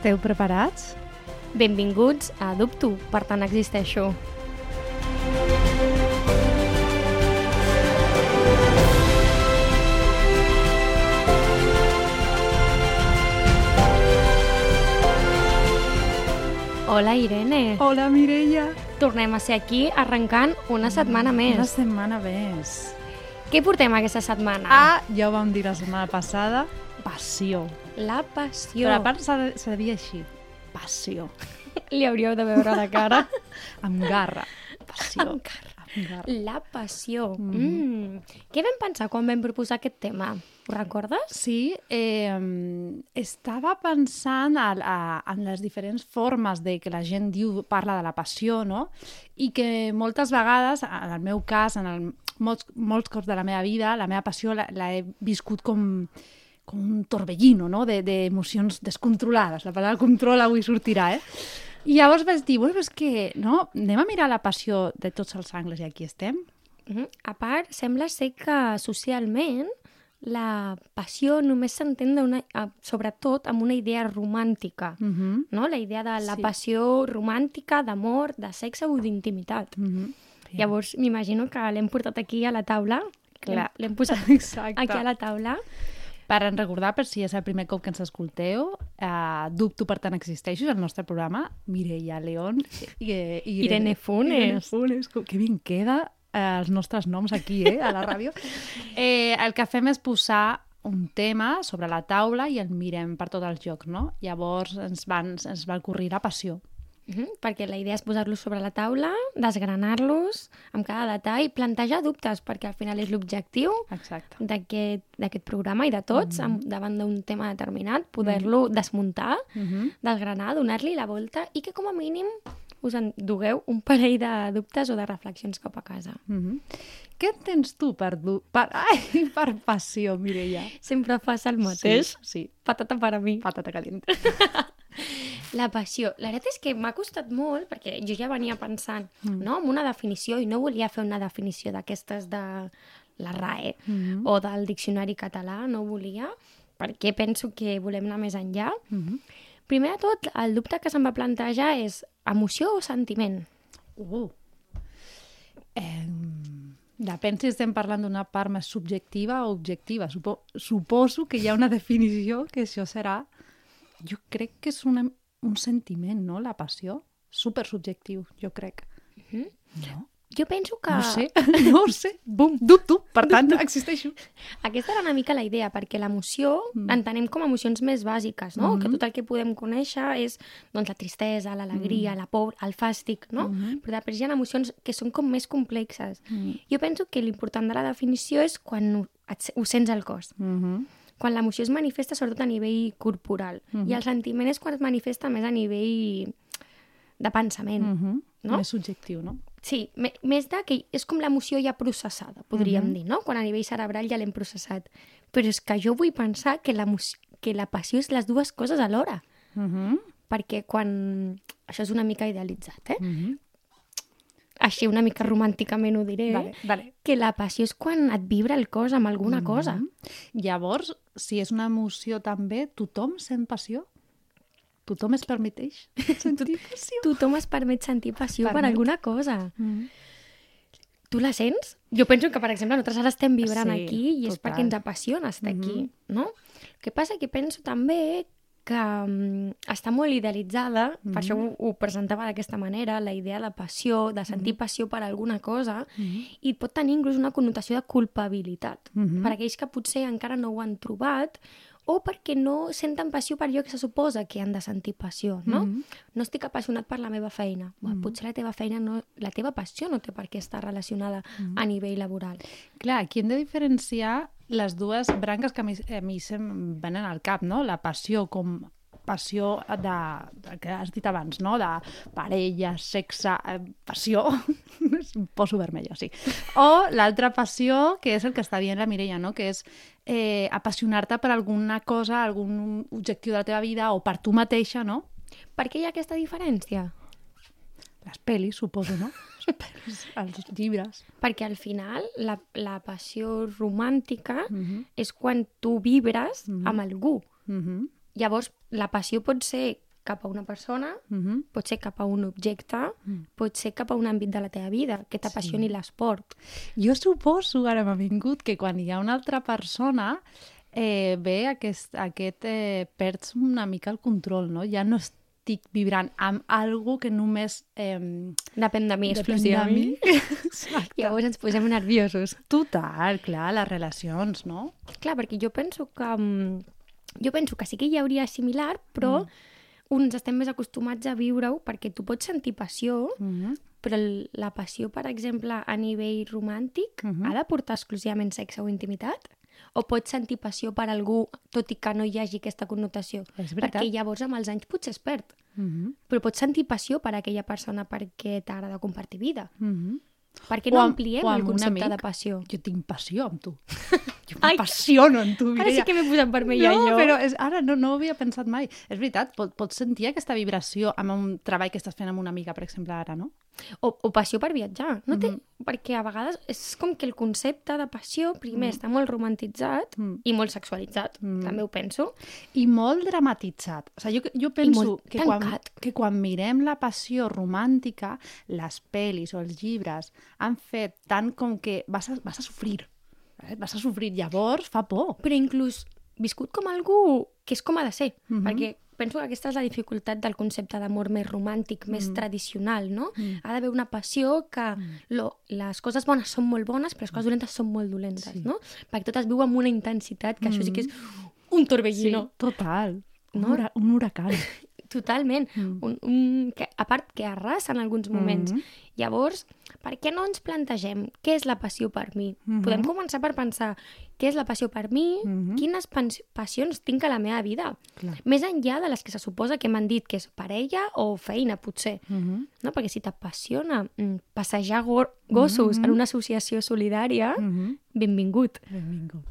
Esteu preparats? Benvinguts a Dubto, per tant existeixo. Hola Irene, Hola, Mireia. tornem a ser aquí arrencant una setmana Una més. setmana més. Què portem aquesta setmana? Ah, ja ho vam dir la setmana passada. Passió. La passió. Però a part s'ha de, de dir així. Passió. Li hauríeu de veure la cara. Amb garra. Passió. Amb garra. Amb garra. La passió. Mm. Mm. Què vam pensar quan vam proposar aquest tema? Ho recordes? Sí, eh, estava pensant a, a, en les diferents formes de que la gent diu, parla de la passió, no? I que moltes vegades, en el meu cas, en el, molts, molts cops de la meva vida, la meva passió la, la he viscut com, com un torbellino, no?, De- d'emocions de, descontrolades. La paraula control avui sortirà, eh? I llavors vaig dir, bueno, és que, no, anem a mirar la passió de tots els angles i aquí estem. Mm -hmm. A part, sembla ser que socialment la passió només s'entén sobretot amb una idea romàntica. Mm -hmm. No? La idea de la Sí. passió romàntica, d'amor, de sexe o d'intimitat. Mm -hmm. Llavors, m'imagino que l'hem portat aquí a la taula. L'hem posat Exacte. aquí a la taula. Per en recordar, per si és el primer cop que ens escolteu, eh, Dubto per tant existeixo, el nostre programa, Mireia León i, i, i Irene Funes. Irene Funes, que ben queda eh, els nostres noms aquí, eh, a la ràdio. Eh, el que fem és posar un tema sobre la taula i el mirem per tot el joc, no? Llavors ens, van, ens va ocorrir la passió. Mm -hmm. Perquè la idea és posar-los sobre la taula, desgranar-los amb cada detall, plantejar dubtes, perquè al final és l'objectiu d'aquest programa i de tots, mm -hmm. davant d'un tema determinat, poder-lo desmuntar, Mm -hmm. desgranar, donar-li la volta i que com a mínim us en dugueu un parell de dubtes o de reflexions cap a casa. Mm -hmm. Què entens tu per, du per, ai, per passió, Mireia? Sempre fas el mateix. Sí, sí. Patata per a mi. Patata caliente. La passió. La veritat és que m'ha costat molt, perquè jo ja venia pensant Mm. no, en una definició i no volia fer una definició d'aquestes de la RAE Mhm. o del diccionari català, no volia, perquè penso que volem anar més enllà. Mm -hmm. Primer de tot, el dubte que se'm va plantejar és emoció o sentiment? Uh. Eh, depèn si estem parlant d'una part més subjectiva o objectiva. Supo suposo que hi ha una definició que això serà... Jo crec que és una, un sentiment, no?, la passió. Super subjectiu, jo crec. Mhm. No? Jo penso que... No sé, no ho sé. Bum, dubto, per tant, existeixo. Aquesta era una mica la idea, perquè l'emoció Mm. l'entenem com a emocions més bàsiques, no? Mhm. Que tot el que podem conèixer és doncs, la tristesa, l'alegria, la por, el fàstic, no? Mhm. Però després hi ha emocions que són com més complexes. Mm. Jo penso que l'important de la definició és quan ho, et, ho sents al cos. Mm -hmm. Quan l'emoció es manifesta sobretot a nivell corporal. Mhm. I el sentiment és quan es manifesta més a nivell de pensament. Mm -hmm. No? Més subjectiu, no? Sí, més de que és com l'emoció ja processada, podríem Mhm. dir, no? Quan a nivell cerebral ja l'hem processat. Però és que jo vull pensar que, l'emoció- que la passió és les dues coses alhora. Mm -hmm. Perquè quan... Això és una mica idealitzat, eh? Mm -hmm. Així una mica romànticament ho diré. Vale, vale. Que la passió és quan et vibra el cos amb alguna cosa. Mhm. Llavors, si és una emoció també, tothom sent passió? Tothom es permeteix sentir passió? Tothom es permet sentir passió per Permet. alguna cosa. Mm. Tu la sents? Jo penso que, per exemple, nosaltres ara estem vibrant Sí, aquí i és total. perquè ens apassiona estar aquí, no? El que passa que penso també que um, està molt idealitzada, per això ho, ho presentava d'aquesta manera, la idea de passió, de sentir passió per alguna cosa, i pot tenir inclús una connotació de culpabilitat. Mhm. Per aquells que potser encara no ho han trobat, o perquè no senten passió per allò que se suposa que han de sentir passió, no? Mhm. No estic apassionat per la meva feina. Mm. Potser la teva feina, no, la teva passió no té per què estar relacionada a nivell laboral. Clar, aquí hem de diferenciar les dues branques que a mi, a mi se'm venen al cap, no? La passió com passió de, de que has dit abans, no? De parella, sexe, eh, passió, em poso vermella, sí. O l'altra passió, que és el que està dient la Mireia, no? Que és eh, apassionar-te per alguna cosa, algun objectiu de la teva vida o per tu mateixa, no? Per què hi ha aquesta diferència? Les pel·lis, suposo, no? Les pel·lis, els llibres. Perquè al final la, la passió romàntica Mhm. és quan tu vibres Mhm. amb algú. Mhm. Llavors, la passió pot ser cap a una persona, Mm -hmm. pot ser cap a un objecte, Mm. pot ser cap a un àmbit de la teva vida, que t'apassioni l'esport. Jo suposo, ara m'ha vingut, que quan hi ha una altra persona eh, ve aquest, aquest eh, perds una mica el control, no? Ja no estic vibrant amb algo que només... Eh, Depèn de mi, depèn exclusivament. de mi. Exacte. Llavors ens posem nerviosos. Total, clar, les relacions, no? Clar, perquè jo penso que... mm, Jo penso que sí que hi hauria similar, però mm. uns estem més acostumats a viure-ho perquè tu pots sentir passió, Mm -hmm. però el- la passió, per exemple, a nivell romàntic, Mhm. ha de portar exclusivament sexe o intimitat? O pots sentir passió per algú, tot i que no hi hagi aquesta connotació? És veritat. Perquè llavors amb els anys potser es perd. Mm -hmm. Però pots sentir passió per aquella persona perquè t'agrada compartir vida. Mm -hmm. Per què O no amb- ampliem o amb el concepte amic. de passió? Jo tinc passió amb tu. Jo m'apassiono amb tu, Ara Mireia. sí que m'he posat vermella no, jo. però és, ara no, no ho havia pensat mai. És veritat, pot, pots sentir aquesta vibració amb un treball que estàs fent amb una amiga, per exemple, ara, no? O, o passió per viatjar. No té... Mhm. Perquè a vegades és com que el concepte de passió, primer, està molt romantitzat Mm. i molt sexualitzat, Mm. també ho penso. I molt dramatitzat. O sigui, jo, jo penso que quan, que quan mirem la passió romàntica, les pel·lis o els llibres han fet tant com que vas a, vas a sofrir. Eh? Vas a sofrir. Llavors fa por. Però inclús viscut com algú que és com ha de ser, Mhm. perquè penso que aquesta és la dificultat del concepte d'amor més romàntic, més tradicional, no? Mm. Ha d'haver una passió que lo, les coses bones són molt bones, però les coses dolentes són molt dolentes, Sí. no? Perquè tot es viu amb una intensitat, que això sí que és un torbellino. total. Un, No? hura, un huracán. Totalment. Mm. Un, un, que, a part que arrasa en alguns moments. Mhm. Llavors, per què no ens plantegem què és la passió per mi? Mhm. Podem començar per pensar què és la passió per mi, Mhm. quines pens- passions tinc a la meva vida. Clar. Més enllà de les que se suposa que m'han dit que és parella o feina, potser. Mm -hmm. No? Perquè si t'apassiona mm, passejar go gossos Mhm. en una associació solidària, Mm -hmm. benvingut. Benvingut.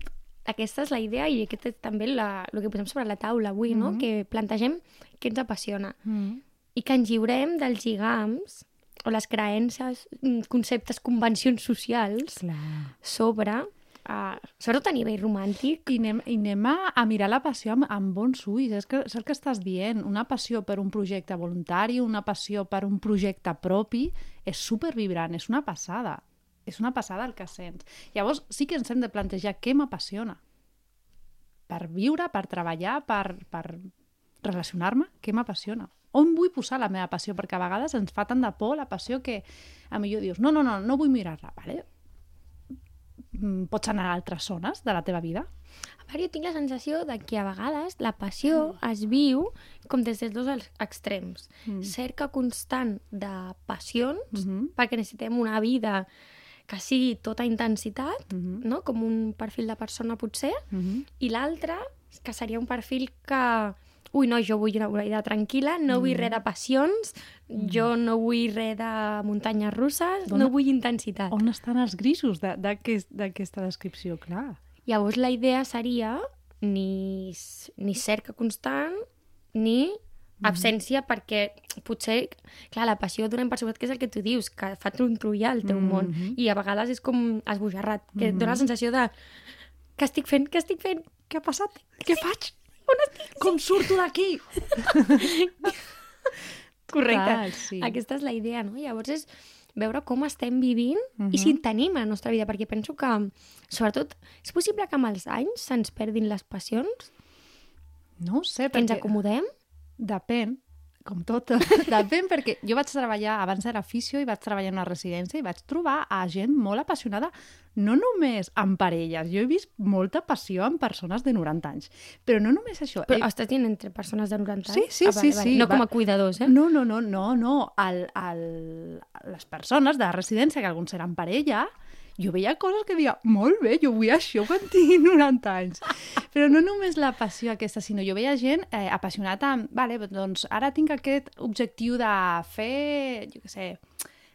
Aquesta és la idea i aquest és també la, el que posem sobre la taula avui, no? Mhm. que plantegem què ens apassiona Mm -hmm. i que ens lliurem dels lligams o les creences, mm, conceptes, convencions socials Clar. sobre, uh, sobretot a nivell romàntic, I anem, i anem a, a mirar la passió amb, amb bons ulls. És, que, és el que estàs dient. Una passió per un projecte voluntari, una passió per un projecte propi, és supervibrant, és una passada. És una passada el que sents. Llavors, sí que ens hem de plantejar què m'apassiona. Per viure, per treballar, per, per relacionar-me, què m'apassiona. On vull posar la meva passió? Perquè a vegades ens fa tant de por la passió que a millor dius, no, no, no, no vull mirar-la, vale? Mm, Pots anar a altres zones de la teva vida? a part jo tinc la sensació de que a vegades la passió es viu com des dels dos ex- extrems. Mm. Cerca constant de passions, Mhm. perquè necessitem una vida que sigui tota intensitat, Mhm. no? com un perfil de persona potser, Mhm. i l'altre, que seria un perfil que ui, no, jo vull una vida tranquil·la, no vull res de passions, jo no vull res de muntanyes russes, Dona- no vull intensitat. On estan els grisos d'aquesta descripció? Clar. Llavors la idea seria ni, ni cerca constant ni absència perquè potser, clar, la passió donem per suposat que és el que tu dius, que fa trontollar el teu món Mhm. i a vegades és com esbojarrat, que Mhm. dona la sensació de què estic fent, què estic fent? Què ha passat? Què faig? On estic? Com surto d'aquí? Correcte. Total, sí. Aquesta és la idea, no? Llavors és veure com estem vivint Mhm. i si en tenim a la nostra vida, perquè penso que, sobretot, és possible que amb els anys se'ns perdin les passions, No sé, que ens perquè acomodem, depèn, com tot. depèn perquè jo vaig treballar, abans era fisio i vaig treballar en una residència i vaig trobar a gent molt apassionada, no només en parelles, jo he vist molta passió en persones de 90 anys, però no només això. però eh, estàs dient entre persones de 90 Sí, anys? sí, Ah, vale, sí, vale. sí, No com va- a cuidadors, eh? No, no, no, no, no. El, el, les persones de la residència, que alguns eren parella, jo veia coses que deia, molt bé, jo vull això quan tingui 90 anys. Però no només la passió aquesta, sinó jo veia gent eh, apassionada amb, vale, doncs ara tinc aquest objectiu de fer, jo què sé,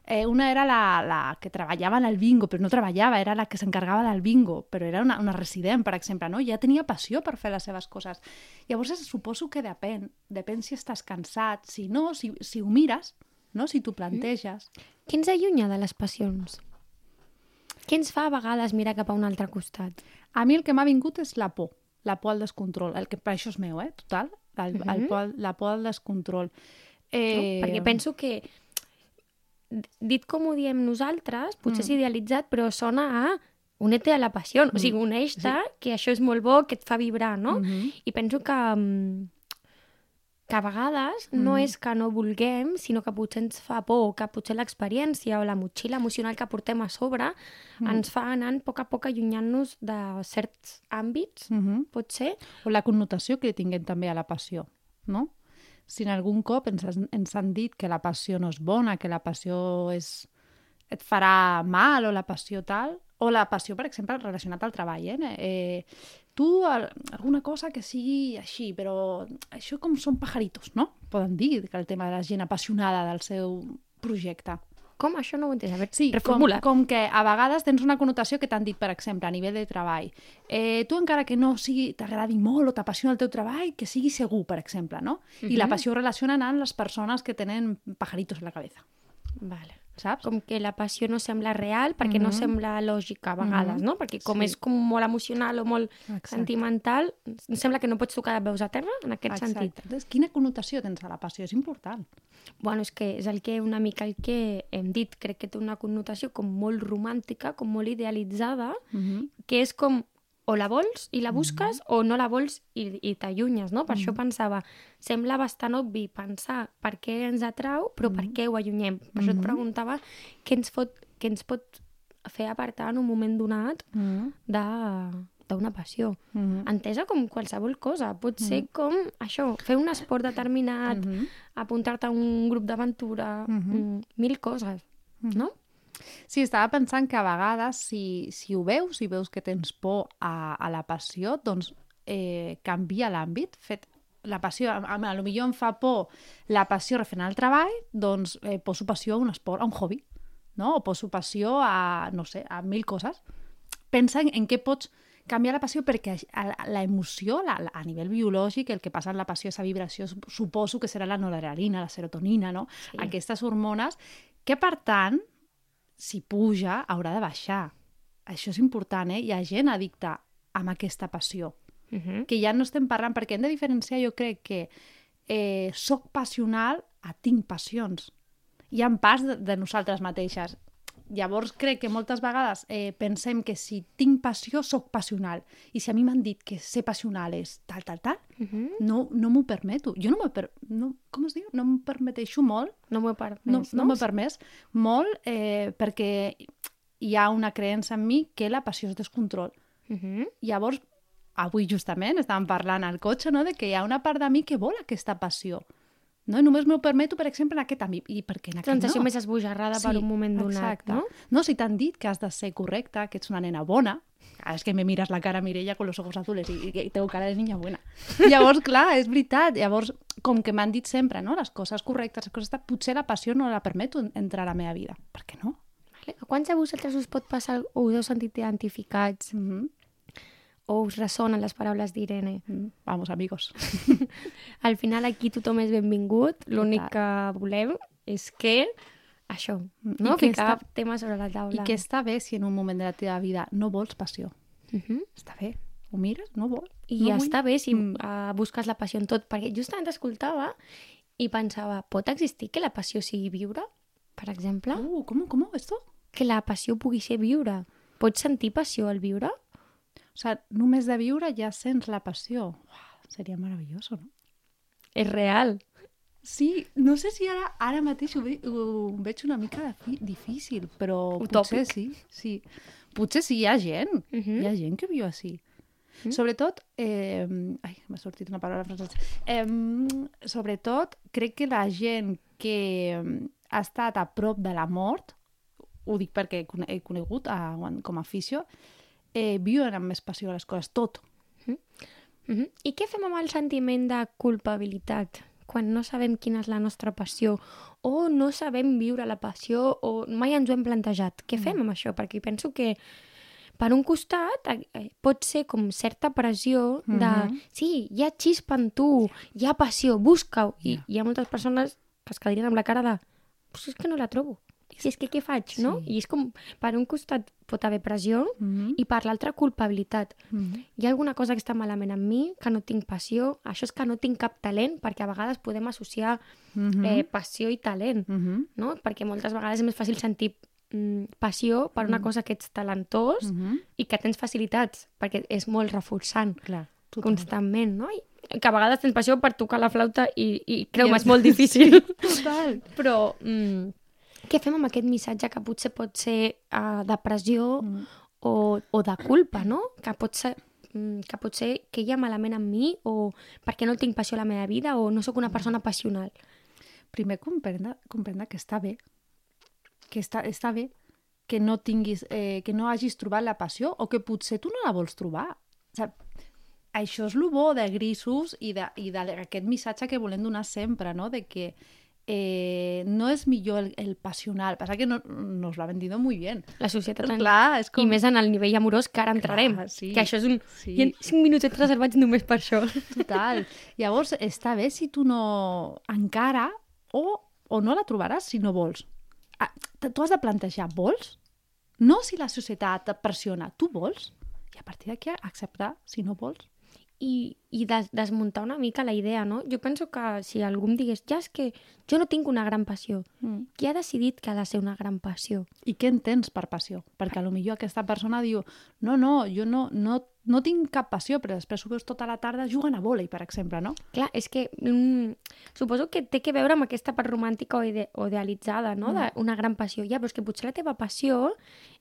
Eh, una era la, la que treballava en el bingo, però no treballava, era la que s'encarregava del bingo, però era una, una resident, per exemple, no? Ja tenia passió per fer les seves coses. Llavors, suposo que depèn. Depèn si estàs cansat, si no, si, si ho mires, no? si t'ho planteges. Què ens allunya de les passions? Què ens fa a vegades mirar cap a un altre costat? A mi el que m'ha vingut és la por, la por al descontrol, el que per això és meu, eh, total. el, el Mhm. por, la por al descontrol. No? Eh, Perquè penso que, dit com ho diem nosaltres, potser és idealitzat, però sona a unir-te a la passió. O sigui, uneix-te, que això és molt bo, que et fa vibrar, no? Mhm. I penso que, mm, que a vegades no és que no vulguem, sinó que potser ens fa por, que potser l'experiència o la motxilla emocional que portem a sobre ens fa anar a poc a poc allunyant-nos de certs àmbits, Mhm. pot ser? O la connotació que tinguem també a la passió, no? Si en algun cop ens, ens han dit que la passió no és bona, que la passió és, et farà mal o la passió tal, o la passió, per exemple, relacionat al treball, eh? eh tu, al- alguna cosa que sigui així, però això com són pajaritos, no? Poden dir que el tema de la gent apassionada del seu projecte. Com? Això no ho entès. A veure, Sí, com, reformula. com que a vegades tens una connotació que t'han dit, per exemple, a nivell de treball. Eh, tu, encara que no sigui t'agradi molt o t'apassiona el teu treball, que sigui segur, per exemple, no? I la passió relacionen amb les persones que tenen pajaritos en la cabeza, Vale. Saps? Com que la passió no sembla real perquè no sembla lògica a vegades, no? Perquè com Sí. és com molt emocional o molt Exacte. sentimental, em sembla que no pots tocar de peus a terra en aquest sentit. Entonces, quina connotació tens a la passió? És important. Bueno, és que és el que una mica el que hem dit. Crec que té una connotació com molt romàntica, com molt idealitzada, Mhm. que és com o la vols i la busques o no la vols i, i t'allunyes, no? Per això pensava, sembla bastant obvi pensar per què ens atrau, però per què ho allunyem. Per això et preguntava què ens, fot, què ens pot fer apartar en un moment donat Mhm. de d'una passió. Mhm. Entesa com qualsevol cosa. Pot ser com això, fer un esport determinat, Mhm. apuntar-te a un grup d'aventura, mm, mil coses, no? Sí, estava pensant que a vegades, si, si ho veus, si veus que tens por a, a la passió, doncs eh, canvia l'àmbit. Fet, la passió, a, a, a lo millor em fa por la passió referent al treball, doncs eh, poso passió a un esport, a un hobby, no? O poso passió a, no sé, a mil coses. Pensa en, en què pots canviar la passió perquè la emoció, la, la, a nivell biològic, el que passa en la passió, esa vibració, sup- suposo que serà la noradrenalina, la serotonina, no? Sí. Aquestes hormones que, per tant, si puja, haurà de baixar. Això és important, eh? Hi ha gent addicta amb aquesta passió. Uh -huh. Que ja no estem parlant, perquè hem de diferenciar, jo crec que eh, soc passional a tinc passions. Hi ha parts de, de nosaltres mateixes. Llavors crec que moltes vegades eh, pensem que si tinc passió, sóc passional. I si a mi m'han dit que ser passional és tal, tal, tal, Uh -huh. no, no m'ho permeto. Jo no m'ho per... no, com es diu? No m'ho permeteixo molt No m'ho he permès, no, no? no m'ho permès molt eh, perquè hi ha una creença en mi que la passió és descontrol. Uh -huh. Llavors, avui justament estàvem parlant al cotxe no, de que hi ha una part de mi que vol aquesta passió. No? Només m'ho permeto, per exemple, en aquest àmbit. I per què en aquest Sensació no? més esbojarrada per un moment donat, exacte. no? No, si t'han dit que has de ser correcta, que ets una nena bona, Ah, és que me miras la cara, Mireia, con los ojos azules i, i tengo cara de niña buena. Llavors, clar, és veritat. Llavors, com que m'han dit sempre, no?, les coses correctes, les coses... Potser la passió no la permeto entrar a la meva vida. Per què no? Vale. A quants de vosaltres us pot passar o us heu sentit identificats Mm -hmm. O us ressonen les paraules d'Irene? Vamos, amigos. Al final aquí tothom és benvingut, l'únic que volem és que això, I no? que Ficar està- temes sobre la taula. I que està bé si en un moment de la teva vida no vols passió. Uh -huh. Està bé. Ho mires? No vols? I no ja vull. està bé si Mm. uh, busques la passió en tot, perquè justament escoltava i pensava, pot existir que la passió sigui viure, per exemple? Uh, com, com, esto? Que la passió pugui ser viure. Pots sentir passió al viure? O sea, només de viure ja sents la passió. Uau, seria meravelloso, no? És real. Sí, no sé si ara, ara mateix ho, ve, ho veig una mica difícil, però Utòpic. potser sí, sí. Potser sí, hi ha gent, Mhm. hi ha gent que viu així. Sobretot, eh, ai, m'ha sortit una paraula francesa. Eh, sobretot, crec que la gent que ha estat a prop de la mort, ho dic perquè he cone- he conegut a, com a fisio, eh, viuen amb més passió les coses, tot. Uh -huh. I què fem amb el sentiment de culpabilitat? Quan no sabem quina és la nostra passió o no sabem viure la passió o mai ens ho hem plantejat. Què fem amb això? Perquè penso que per un costat eh, eh, pot ser com certa pressió de Mhm. sí, hi ha xispa en tu, hi ha passió, busca-ho. I Ja. hi ha moltes persones que es quedarien amb la cara de pues és que no la trobo. Si és que què faig, no? Sí. I és com, per un costat, pot haver pressió, Mm -hmm. i per l'altra, culpabilitat. Mm -hmm. Hi ha alguna cosa que està malament amb mi, que no tinc passió, això és que no tinc cap talent, perquè a vegades podem associar Mm -hmm. eh, passió i talent, mm -hmm. no? Perquè moltes vegades és més fàcil sentir mm, passió per una Mm. cosa que ets talentós Mm -hmm. i que tens facilitats, perquè és molt reforçant Clar, total. constantment, no? I que a vegades tens passió per tocar la flauta i, i creu-me, és molt difícil. Total. Però mm, què fem amb aquest missatge que potser pot ser uh, de pressió Mm. o, o de culpa, no? Que pot ser mm, que potser que hi ha malament amb mi o perquè no tinc passió a la meva vida o no sóc una persona passional. Primer, comprendre, comprendre que està bé. Que està, està bé que no tinguis, eh, que no hagis trobat la passió o que potser tu no la vols trobar. O sigui, això és el bo de Grisos i d'aquest missatge que volem donar sempre, no? de que eh, no és millor el, el passional. Passa que no, nos lo ha vendido muy bien. La societat en... Clar, és com... I més en el nivell amorós que ara entrarem. Clar, sí. Que això és un... Sí. Hi ha 5 minuts reservats només per això. Total. Llavors, està bé si tu no... encara o, o no la trobaràs si no vols. Ah, tu has de plantejar, vols? No si la societat et pressiona, tu vols? I a partir d'aquí acceptar si no vols. I, i des, desmuntar una mica la idea, no? Jo penso que si algú em digués ja és que jo no tinc una gran passió, Mm. qui ha decidit que ha de ser una gran passió? I què entens per passió? Perquè a lo millor aquesta persona diu no, no, jo no, no, no tinc cap passió, però després ho veus tota la tarda jugant a vòlei, per exemple, no? Clar, és que mm, suposo que té que veure amb aquesta part romàntica o, ide o idealitzada, no? Mm. D'una gran passió. Ja, però és que potser la teva passió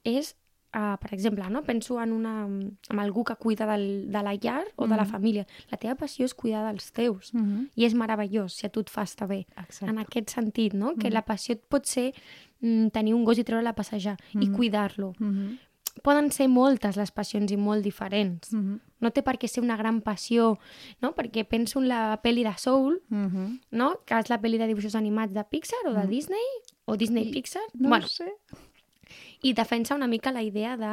és, uh, per exemple, no? penso en, una, en algú que cuida del, de la llar o de la Mhm. família. La teva passió és cuidar dels teus. Mm -hmm. I és meravellós si a tu et fa estar bé. Exacte. En aquest sentit, no? Que Mhm. la passió et pot ser mm, tenir un gos i treure-la a passejar i Mhm. cuidar-lo. Mm -hmm. Poden ser moltes les passions i molt diferents. Mm -hmm. No té per què ser una gran passió, no? Perquè penso en la pel·li de Soul, Mm -hmm. no? que és la pel·li de dibuixos animats de Pixar o de Mm. Disney, o Disney I- Pixar. No bueno, sé. I defensa una mica la idea de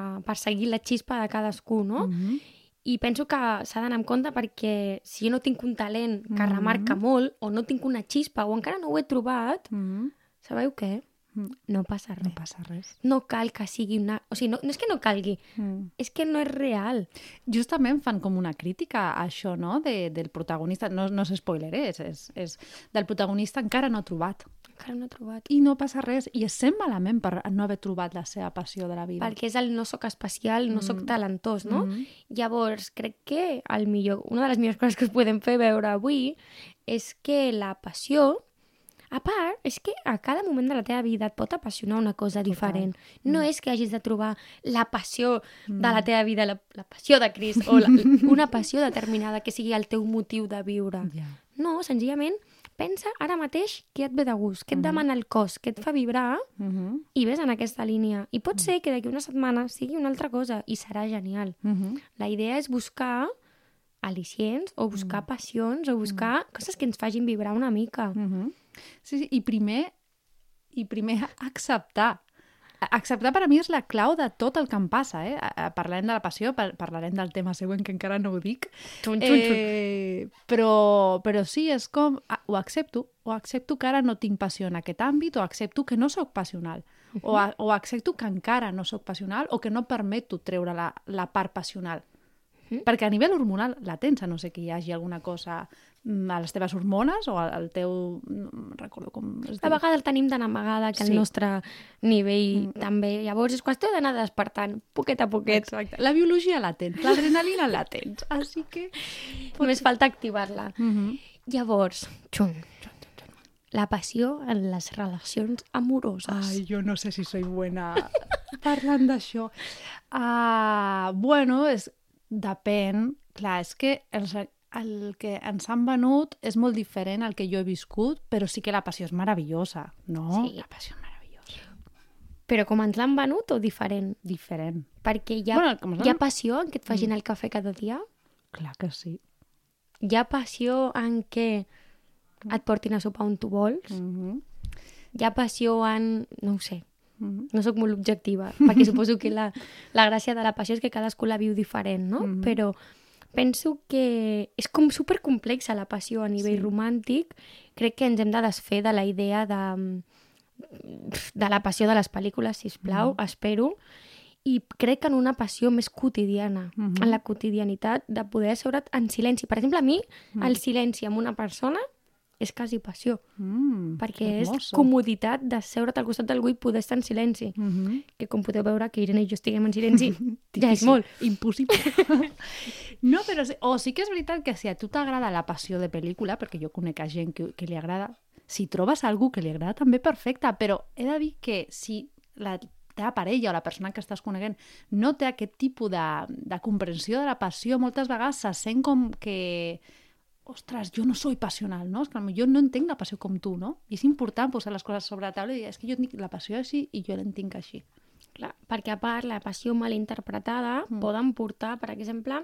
uh, perseguir la xispa de cadascú, no? Mm -hmm. I penso que s'ha d'anar en compte perquè si jo no tinc un talent que Mhm. remarca molt, o no tinc una xispa, o encara no ho he trobat, Mm -hmm. sabeu què? Mm. No passa res. No passa res. No cal que sigui una... O sigui, no, no és que no calgui, Mm. és que no és real. Justament fan com una crítica a això, no?, de, del protagonista. No, no és spoiler, és, és, és del protagonista encara no trobat. Encara no he trobat. I no passa res. I es sent malament per no haver trobat la seva passió de la vida. Perquè és el no sóc especial, no sóc Mm. talentós, no? Mhm. Llavors, crec que el millor, una de les millors coses que us podem fer veure avui és que la passió, a part, és que a cada moment de la teva vida et pot apassionar una cosa diferent. No és que hagis de trobar la passió de la teva vida, la, la passió de Crist, o la, una passió determinada que sigui el teu motiu de viure. Ja. No, senzillament, pensa ara mateix què et ve de gust, què et demana el cos, què et fa vibrar, Mm -hmm. i ves en aquesta línia. I pot ser que d'aquí una setmana sigui una altra cosa i serà genial. Mm -hmm. La idea és buscar al·licients o buscar passions o buscar coses que ens facin vibrar una mica. Mm -hmm. Sí, sí, i primer, i primer acceptar. Acceptar per a mi és la clau de tot el que em passa, eh? Parlarem de la passió, par parlarem del tema següent, que encara no ho dic. Xun, xun, xun. Eh, però, però sí, és com... ah, Ho accepto. O accepto que ara no tinc passió en aquest àmbit, o accepto que no sóc passional. O, a, o accepto que encara no sóc passional, o que no permeto treure la, la part passional. Mhm. Perquè a nivell hormonal la tens, a no sé que hi hagi alguna cosa mm, a les teves hormones o al, teu... No recordo com es A diu. vegades el tenim tan amagada que el Sí. nostre nivell també. Llavors és qüestió d'anar despertant, poquet a poquet. Exacte. La biologia la tens, l'adrenalina la tens, així que... Només falta activar-la. Mm -hmm. Llavors, xun. la passió en les relacions amoroses. Ai, jo no sé si soy buena parlant d'això. Uh, bueno, és, depèn. Clar, és que els, el que ens han venut és molt diferent al que jo he viscut, però sí que la passió és meravellosa, no? Sí. La passió és meravellosa. Però com ens l'han venut o diferent? Diferent. Perquè hi ha, Bueno, hi ha passió en què et facin el cafè cada dia? Clar que sí. Hi ha passió en què et portin a sopar on tu vols? Mm -hmm. Hi ha passió en... no ho sé, Mm. No sóc molt objectiva, perquè suposo que la, la gràcia de la passió és que cadascú la viu diferent, no? Mhm. Però penso que és com supercomplexa la passió a nivell Sí. romàntic. Crec que ens hem de desfer de la idea de, de la passió de les pel·lícules, si plau, mm. espero, i crec que en una passió més quotidiana, mm -hmm. en la quotidianitat de poder seure't en silenci. Per exemple, a mi, mm. el silenci amb una persona és quasi passió, Mm, perquè és comoditat de seure't al costat d'algú i poder estar en silenci. Mm -hmm. Que com podeu veure, que Irene i jo estiguem en silenci, ja és molt. Impossible. no, però sí, o sí que és veritat que si a tu t'agrada la passió de pel·lícula, perquè jo conec a gent que, que li agrada, si trobes algú que li agrada també perfecte, però he de dir que si la teva parella o la persona que estàs coneguent no té aquest tipus de, de comprensió de la passió, moltes vegades se sent com que ostres, jo no soy passional, no? Que jo no entenc la passió com tu, no? I és important posar les coses sobre la taula i dir, és que jo tinc la passió així i jo l'entenc així. Clar, perquè a part la passió mal interpretada mm. poden portar, per exemple,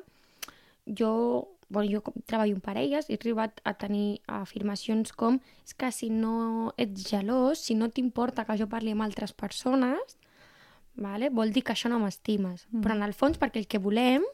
jo, bueno, jo treballo amb parelles i he arribat a tenir afirmacions com és que si no ets gelós, si no t'importa que jo parli amb altres persones, vale? vol dir que això no m'estimes. Mm. Però en el fons, perquè el que volem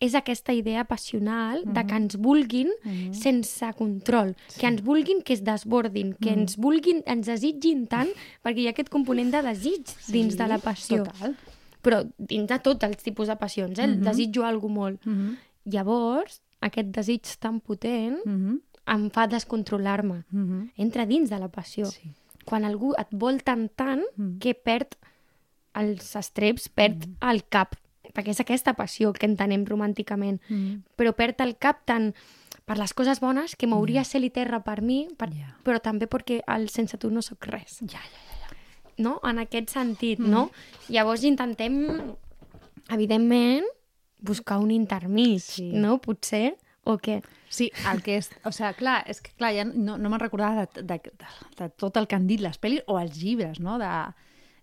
és aquesta idea passional de que ens vulguin Mhm. sense control, que ens vulguin que es desbordin, que ens vulguin, ens desitgin tant, perquè hi ha aquest component de desig dins de la passió. Total. Però dins de tots els tipus de passions, eh? Mm Mhm. Desitjo alguna molt. Mm -hmm. Llavors, aquest desig tan potent Mm -hmm. em fa descontrolar-me. Mm -hmm. Entra dins de la passió. Sí. Quan algú et vol tant tant Mm. que perd els estreps, perd el cap, perquè és aquesta passió que entenem romànticament, Mm. però perd el cap tant per les coses bones que mouria cel i terra per mi, per, Ja. però també perquè el sense tu no sóc res. Ja, ja, ja. no? En aquest sentit, no? Llavors intentem, evidentment, buscar un intermig, Sí. no? Potser, o què? Sí, el que és... O sigui, clar, és que clar, ja no, no me'n recordava de, de, de, de tot el que han dit les pel·lis o els llibres, no? De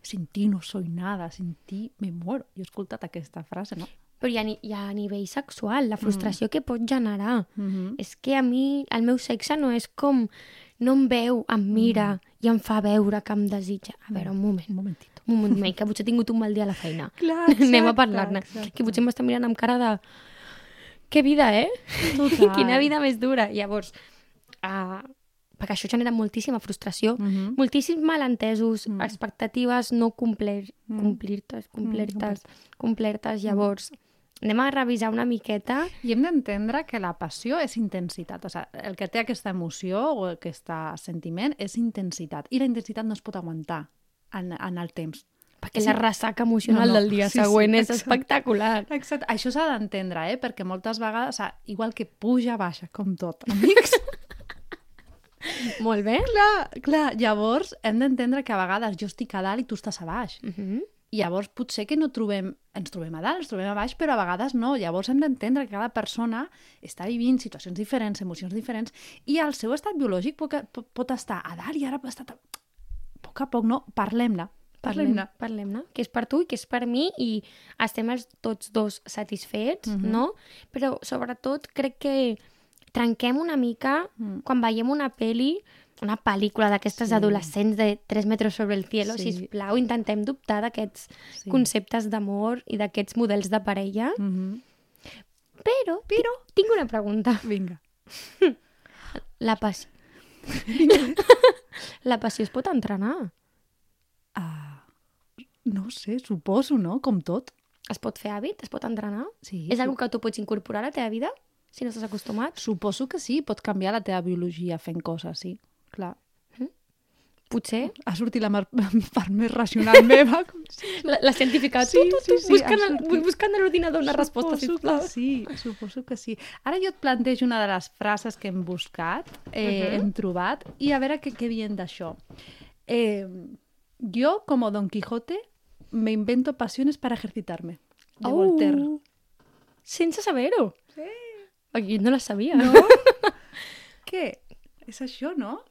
sin ti no soy nada, sin ti me muero. Jo he escoltat aquesta frase, no? Però hi ha, ni- a nivell sexual, la frustració que pot generar. Mm -hmm. És que a mi el meu sexe no és com no em veu, em mira i em fa veure que em desitja. A veure, un moment. Un momentito. Un moment, que potser he tingut un mal dia a la feina. Clar, Anem a exacte, parlar-ne. exacte. Que potser m'està mirant amb cara de... Que vida, eh? Total. Quina vida més dura. Llavors, uh, perquè això genera moltíssima frustració, Mhm. moltíssims malentesos, Mm. expectatives no complir, Mm. complertes, complertes, complertes. Llavors, anem a revisar una miqueta I hem d'entendre que la passió és intensitat. O sigui, el que té aquesta emoció o aquest sentiment és intensitat. I la intensitat no es pot aguantar en, en el temps. perquè Sí. la ressaca emocional No, no. del dia Sí, sí, següent és exacte. espectacular. Exacte. Això s'ha d'entendre, eh? Perquè moltes vegades, o sigui, igual que puja, baixa, com tot, amics. Molt bé. clar, clar. Llavors, hem d'entendre que a vegades jo estic a dalt i tu estàs a baix. Uh -huh. I llavors potser que no trobem, ens trobem a dalt, ens trobem a baix, però a vegades no. Llavors hem d'entendre que cada persona està vivint situacions diferents, emocions diferents, i el seu estat biològic pot, pot, estar a dalt i ara està... A poc a poc, no? Parlem-la. Parlem-ne, Parlem-ne. que és per tu i que és per mi i estem els tots dos satisfets, Mhm. no? Però sobretot crec que trenquem una mica Mm. quan veiem una peli, una pel·lícula d'aquestes Sí. adolescents de 3 metres sobre el cielo, Sí. sisplau, intentem dubtar d'aquests Sí. conceptes d'amor i d'aquests models de parella. Mm -hmm. Però, però... tinc una pregunta. Vinga. La passió... la passió es pot entrenar? Ah, no sé, suposo, no? Com tot. Es pot fer hàbit? Es pot entrenar? Sí. És algo que tu pots incorporar a la teva vida si no estàs acostumat? Suposo que sí, pot canviar la teva biologia fent coses, sí. Clar. Potser. Ha sortit la mar- part més racional meva. com La, la científica, Sí, tu, tu, tu, sí, sí, buscant, el, sortit. buscant a l'ordinador una resposta, sisplau. sí, suposo que sí. Ara jo et plantejo una de les frases que hem buscat, eh, Mhm. hem trobat, i a veure què, què dient d'això. Eh, yo, como Don Quijote, me invento pasiones para ejercitarme. De Voltaire. Oh, sense saber-ho. Aquí no la sabia. No? Què? És això, no?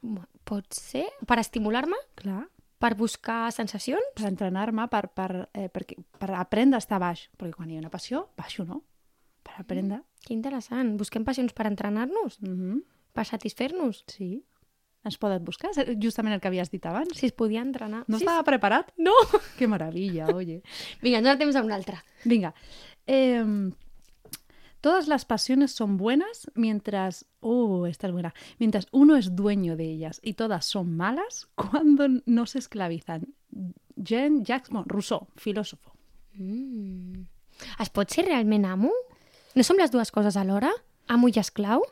Pot ser per estimular-me, Clar. per buscar sensacions. Per entrenar-me, per, per, eh, perquè, per aprendre a estar baix. Perquè quan hi ha una passió, baixo, no? Per aprendre. Que interessant. Busquem passions per entrenar-nos, Mm -hmm. per satisfer-nos. Sí. Ens poden buscar, justament el que havies dit abans. Si es podia entrenar. No sí, estava preparat? No! Que meravella, oye. Vinga, ens dona temps a una altra. Vinga. Eh, Todas las pasiones son buenas mientras... Uh, esta es buena. Mientras uno es dueño de ellas y todas son malas cuando no se esclavizan. Jean Jacques bon, Rousseau, filòsofo. Mm. Es pot ser realment amo? No som les dues coses alhora? Amo i esclau?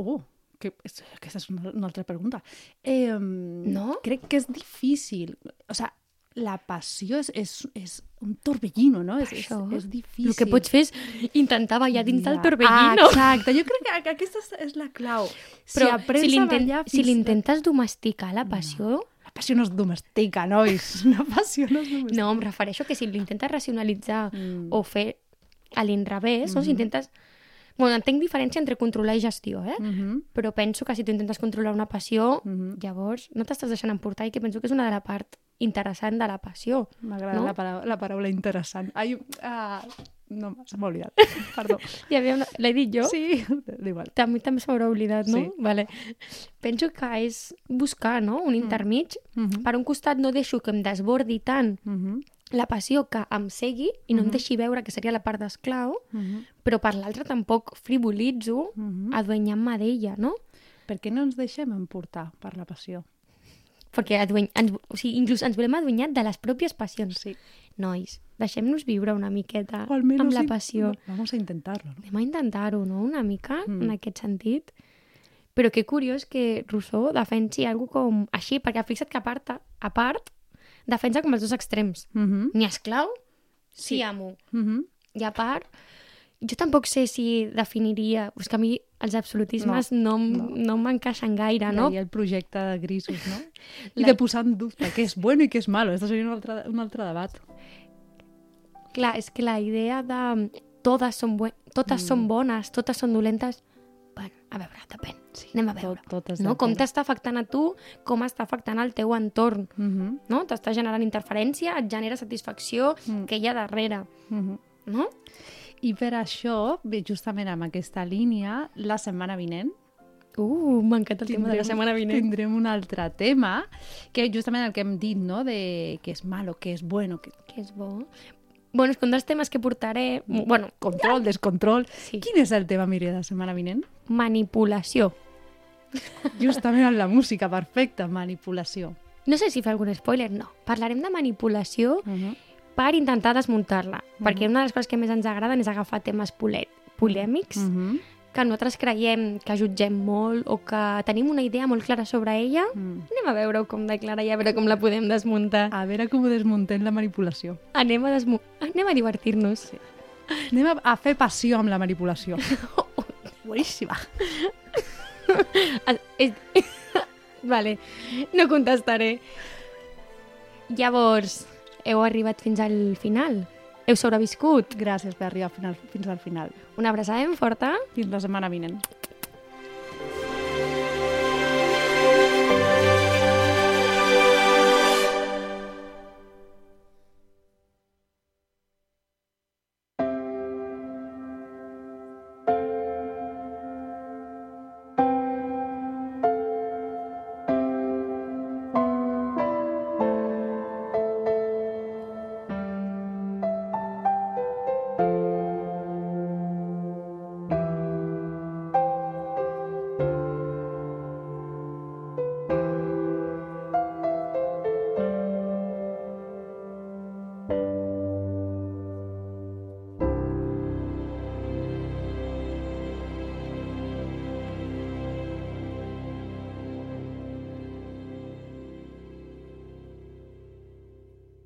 Uh, que, aquesta és una, una altra pregunta. Eh, No? Crec que és difícil. O sea, la passió és, és, és un torbellino, no? És, és, és difícil. El que pots fer és intentar ballar dins del Ja. torbellino. Ah, exacte, jo crec que aquesta és, la clau. Però si aprens si a ballar si fins- l'intentes domesticar, la passió... La passió no es domestica, nois. La passió no es domestica. No, em refereixo que si l'intentes racionalitzar Mm. o fer a l'inrevés, no? si intentes... Bueno, entenc diferència entre controlar i gestió, eh? Mhm. Però penso que si tu intentes controlar una passió, Mhm. llavors no t'estàs deixant emportar i que penso que és una de la part interessant de la passió. M'agrada No? la, paraula, la paraula interessant. Ai, ah, no, se m'ha oblidat. Perdó. Una... L'he dit jo? Sí, igual. També també s'haurà oblidat, no? Sí. Vale. Penso que és buscar no? un intermig. Mhm. Per un costat no deixo que em desbordi tant Mhm. la passió que em segui i no em deixi veure que seria la part d'esclau, Mhm. però per l'altra tampoc frivolitzo Mhm. aduenyant-me d'ella, no? Per què no ens deixem emportar per la passió? Perquè adueny... ens... o sigui, inclús ens volem aduenyar de les pròpies passions. Sí. Nois, deixem-nos viure una miqueta O almenys amb la in- passió. Vamos a intentarlo, ¿no? Anem a intentar-ho, no?, una mica, Mm. en aquest sentit. Però que curiós que Rousseau defensi algo com així, perquè fixa't que a part, a part defensa com els dos extrems. Mhm. Ni esclau, sí, Sí. amo. Mhm. I a part, jo tampoc sé si definiria... És que a mi els absolutismes no, no, no m'encaixen gaire, no? I el projecte de grisos, no? I La- de posar en dubte què és bueno i què és malo. Esto seria un altre, un altre debat. Clar, és que la idea de totes són, buen... totes Mm. són bones, totes són dolentes... Bueno, a veure, depèn. Sí, Anem a veure. Tot, totes no? Com t'està afectant a tu, com està afectant al teu entorn. Mhm. No? T'està generant interferència, et genera satisfacció, Mm. que hi ha darrere. Mhm. No? I per això, justament amb aquesta línia, la setmana vinent Uh, m'encanta el tema de la setmana vinent. tindrem un altre tema, que justament el que hem dit, no?, de què és malo, què és bueno, que... Que és bo. Bueno, és que un dels temes que portaré... Bueno, control, descontrol... sí. Quin és el tema, Mireia, de la setmana vinent? Manipulació. Justament amb la música, perfecta, manipulació. No sé si fer algun spoiler, no. Parlarem de manipulació Uh -huh. Per intentar desmuntar-la, Mhm. perquè una de les coses que més ens agraden és agafar temes polèmics, Uh -huh. que nosaltres creiem que jutgem molt o que tenim una idea molt clara sobre ella. Mm. Anem a veure com de clara i a veure com la podem desmuntar. A veure com ho desmuntem la manipulació. Anem a, desmu... Anem a divertir-nos. Sí. Anem a, a fer passió amb la manipulació. Boníssima. vale, no contestaré. Llavors, heu arribat fins al final? Heu sobreviscut? Gràcies per arribar final, fins al final. Una abraçada ben forta Fins la setmana vinent.